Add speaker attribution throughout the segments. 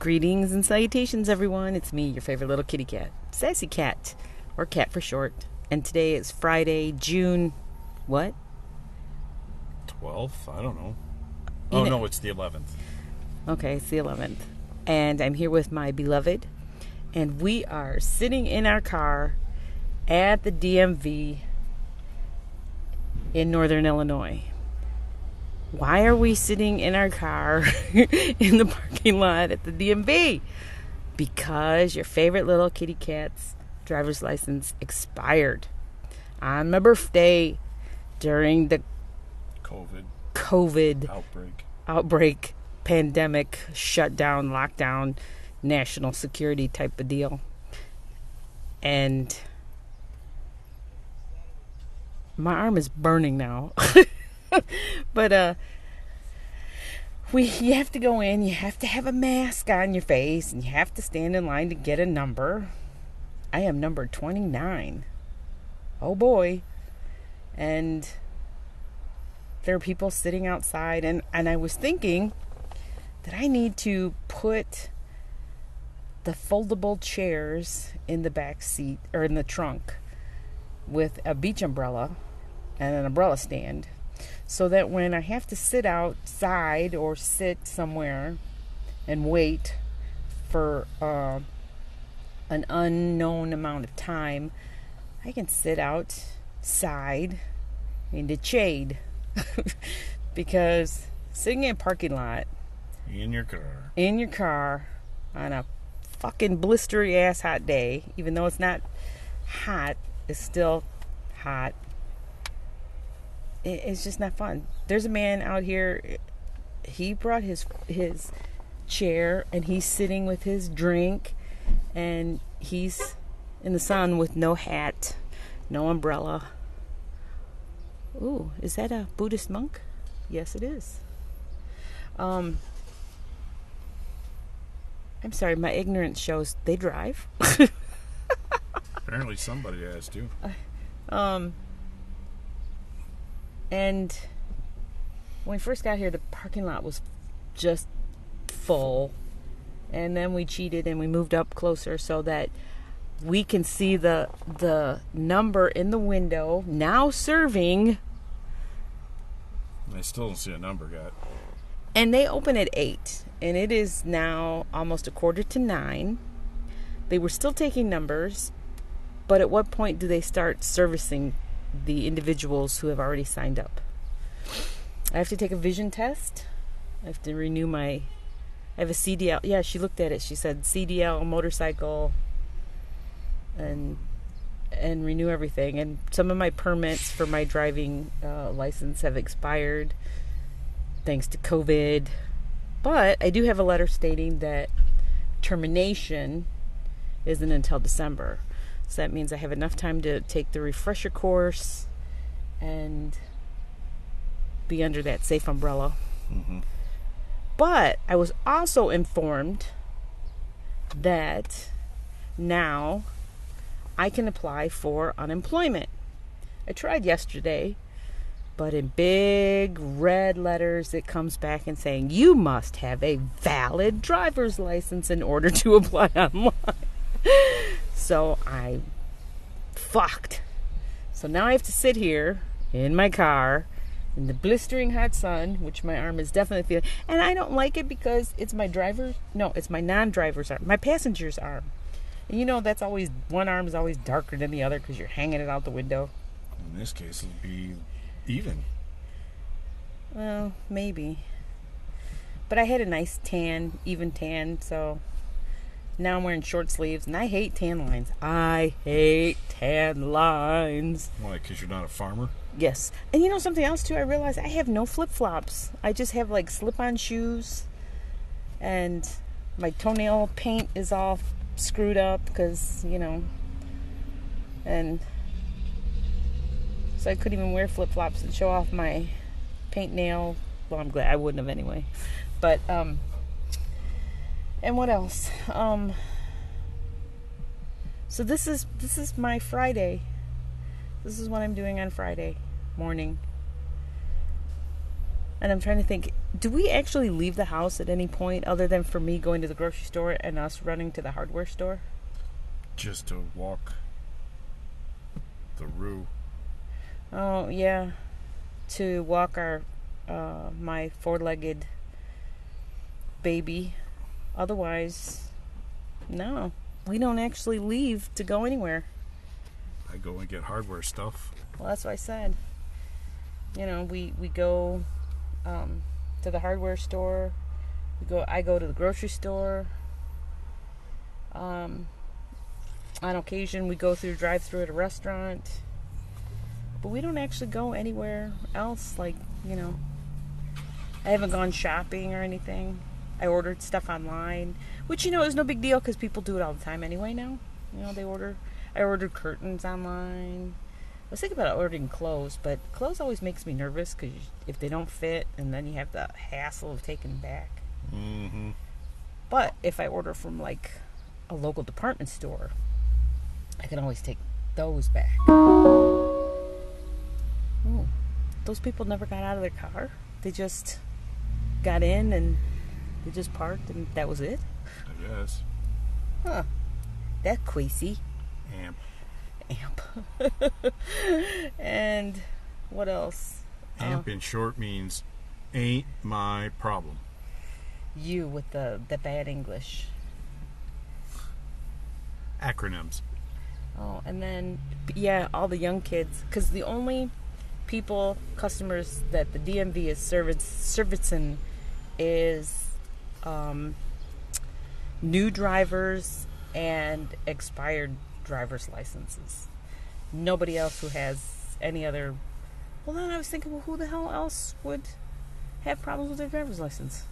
Speaker 1: Greetings and salutations, everyone. It's me, your favorite little kitty cat, Sassy Cat, or Cat for short. And today is Friday, June. What?
Speaker 2: 12th? I don't know. Oh, no, it's the 11th.
Speaker 1: Okay, it's the 11th. And I'm here with my beloved. And we are sitting in our car at the DMV in Northern Illinois. Why are we sitting in our car in the parking lot at the DMV? Because your favorite little kitty cat's driver's license expired on my birthday during the
Speaker 2: COVID
Speaker 1: COVID
Speaker 2: outbreak.
Speaker 1: outbreak, pandemic, shutdown, lockdown, national security type of deal. And my arm is burning now. but uh we you have to go in, you have to have a mask on your face and you have to stand in line to get a number. I am number 29. Oh boy. And there are people sitting outside and and I was thinking that I need to put the foldable chairs in the back seat or in the trunk with a beach umbrella and an umbrella stand so that when I have to sit outside or sit somewhere and wait for uh, an unknown amount of time, I can sit outside in the shade because sitting in a parking lot
Speaker 2: In your car.
Speaker 1: in your car on a fucking blistery ass hot day, even though it's not hot, it's still hot. It, it's just not fun. There's a man out here. He brought his his chair and he's sitting with his drink, and he's in the sun with no hat, no umbrella. Ooh, is that a Buddhist monk? Yes, it is. Um, I'm sorry, my ignorance shows they drive.
Speaker 2: Apparently somebody asked you.
Speaker 1: Um, and when we first got here, the parking lot was just full. And then we cheated and we moved up closer so that we can see the the number in the window now serving
Speaker 2: I still don't see a number yet.
Speaker 1: and they open at 8 and it is now almost a quarter to 9 they were still taking numbers but at what point do they start servicing the individuals who have already signed up. I have to take a vision test. I have to renew my i have a cdl yeah she looked at it. She said cdl motorcycle and and renew everything. And some of my permits for my driving uh, license have expired thanks to COVID. But I do have a letter stating that termination isn't until December. So that means I have enough time to take the refresher course and be under that safe umbrella.
Speaker 2: Mm-hmm.
Speaker 1: But I was also informed that now I can apply for unemployment. I tried yesterday, but in big red letters it comes back and saying you must have a valid driver's license in order to apply online. So I fucked. So now I have to sit here in my car in the blistering hot sun, which my arm is definitely feeling. And I don't like it because it's my driver's no, it's my non-driver's arm, my passenger's arm. And you know that's always one arm is always darker than the other because you're hanging it out the window.
Speaker 2: In this case, it'll be even.
Speaker 1: Well, maybe. But I had a nice tan, even tan, so now I'm wearing short sleeves, and I hate tan lines. I hate tan lines.
Speaker 2: Why? Because you're not a farmer?
Speaker 1: Yes. And you know something else too? I realized I have no flip flops. I just have like slip on shoes, and my toenail paint is all screwed up because, you know, and so I couldn't even wear flip flops and show off my paint nail. Well, I'm glad I wouldn't have anyway. But, um, and what else? Um, so this is this is my Friday. This is what I'm doing on Friday morning. And I'm trying to think do we actually leave the house at any point other than for me going to the grocery store and us running to the hardware store?
Speaker 2: Just to walk the rue.
Speaker 1: Oh yeah, to walk our uh, my four-legged baby. Otherwise, no, we don't actually leave to go anywhere.
Speaker 2: I go and get hardware stuff.
Speaker 1: Well, that's what I said. You know, we we go um, to the hardware store. We go. I go to the grocery store. Um, on occasion, we go through drive-through at a restaurant. But we don't actually go anywhere else. Like you know, I haven't gone shopping or anything. I ordered stuff online, which you know is no big deal because people do it all the time anyway now. You know, they order. I ordered curtains online. I was thinking about ordering clothes, but clothes always makes me nervous because if they don't fit, and then you have the hassle of taking them back.
Speaker 2: Mm-hmm.
Speaker 1: But if I order from like a local department store, I can always take those back. Ooh, those people never got out of their car. They just got in and they just parked, and that was it.
Speaker 2: I guess.
Speaker 1: Huh? That queasy.
Speaker 2: Amp.
Speaker 1: amp. and what else?
Speaker 2: Amp in short means ain't my problem.
Speaker 1: You with the the bad English.
Speaker 2: Acronyms.
Speaker 1: Oh, and then yeah, all the young kids, because the only people, customers that the DMV is service servicing is um, new drivers and expired driver's licenses. Nobody else who has any other. Well, then I was thinking, well, who the hell else would have problems with their driver's license?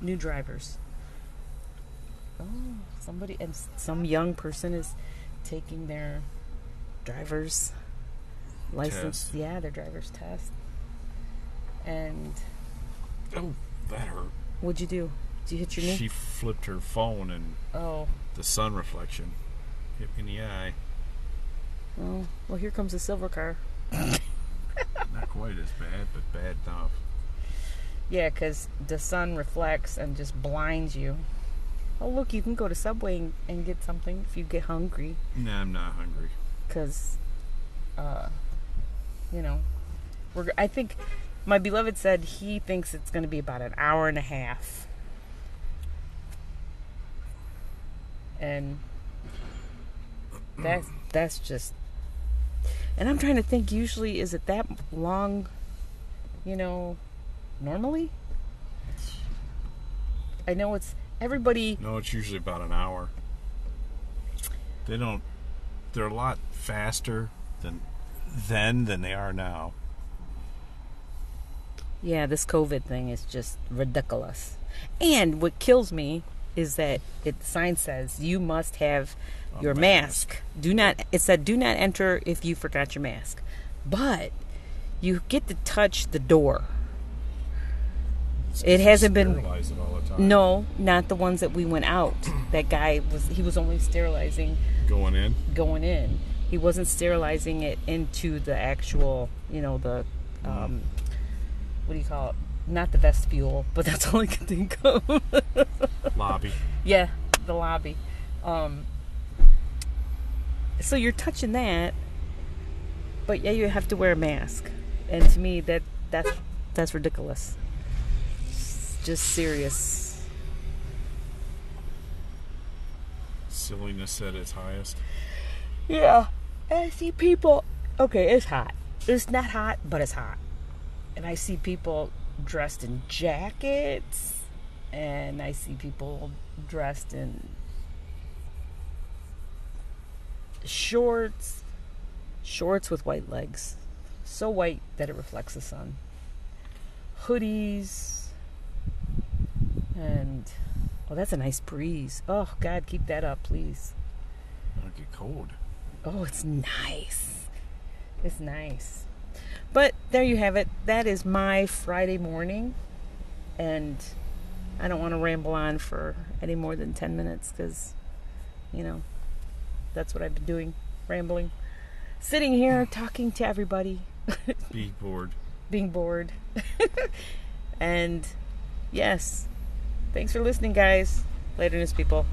Speaker 1: New drivers. Oh, somebody and some young person is taking their driver's license.
Speaker 2: Test.
Speaker 1: Yeah, their driver's test. And
Speaker 2: Oh, that hurt.
Speaker 1: what'd you do? Did you hit your knee?
Speaker 2: She flipped her phone and
Speaker 1: oh,
Speaker 2: the sun reflection hit me in the eye.
Speaker 1: oh. Well, here comes the silver car.
Speaker 2: Not quite as bad, but bad enough.
Speaker 1: Yeah, 'cause the sun reflects and just blinds you. Oh, look, you can go to Subway and, and get something if you get hungry.
Speaker 2: Nah, I'm not hungry.
Speaker 1: because uh you know we're i think my beloved said he thinks it's going to be about an hour and a half and that's that's just and i'm trying to think usually is it that long you know normally i know it's everybody
Speaker 2: No, it's usually about an hour. They don't. They're a lot faster than then than they are now.
Speaker 1: Yeah, this COVID thing is just ridiculous. And what kills me is that it the sign says you must have
Speaker 2: A
Speaker 1: your
Speaker 2: mask.
Speaker 1: mask. Do not it said do not enter if you forgot your mask. But you get to touch the door.
Speaker 2: It's
Speaker 1: It hasn't been-
Speaker 2: sterilize it all the time.
Speaker 1: No, not the ones that we went out. That guy was he was only sterilizing
Speaker 2: going in.
Speaker 1: going in. He wasn't sterilizing it into the actual, you know, the um what do you call it? Not the vestibule, but that's all I can think of.
Speaker 2: lobby.
Speaker 1: Yeah, the lobby. Um, so you're touching that, but yeah, you have to wear a mask. And to me, that that's that's ridiculous. It's just serious.
Speaker 2: Silliness at its highest.
Speaker 1: Yeah, and I see people. Okay, it's hot. It's not hot, but it's hot. And I see people dressed in jackets, and I see people dressed in shorts, shorts with white legs, so white that it reflects the sun. Hoodies, and oh, that's a nice breeze. Oh God, keep that up, please.
Speaker 2: It'll get cold.
Speaker 1: Oh, it's nice. It's nice. But there you have it. That is my Friday morning. And I don't want to ramble on for any more than 10 minutes because, you know, that's what I've been doing rambling. Sitting here talking to everybody.
Speaker 2: Being bored.
Speaker 1: being bored. and yes, thanks for listening, guys. Later, news people.